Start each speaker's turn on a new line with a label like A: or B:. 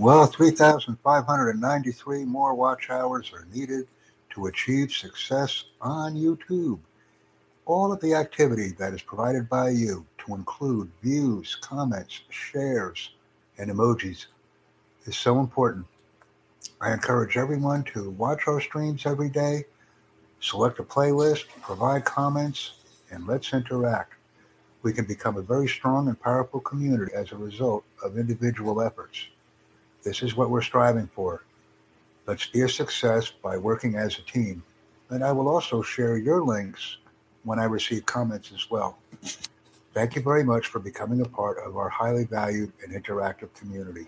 A: Well, 3,593 more watch hours are needed to achieve success on YouTube. All of the activity that is provided by you, to include views, comments, shares, and emojis, is so important. I encourage everyone to watch our streams every day, select a playlist, provide comments, and let's interact. We can become a very strong and powerful community as a result of individual efforts. This is what we're striving for. Let's be a success by working as a team. And I will also share your links when I receive comments as well. Thank you very much for becoming a part of our highly valued and interactive community.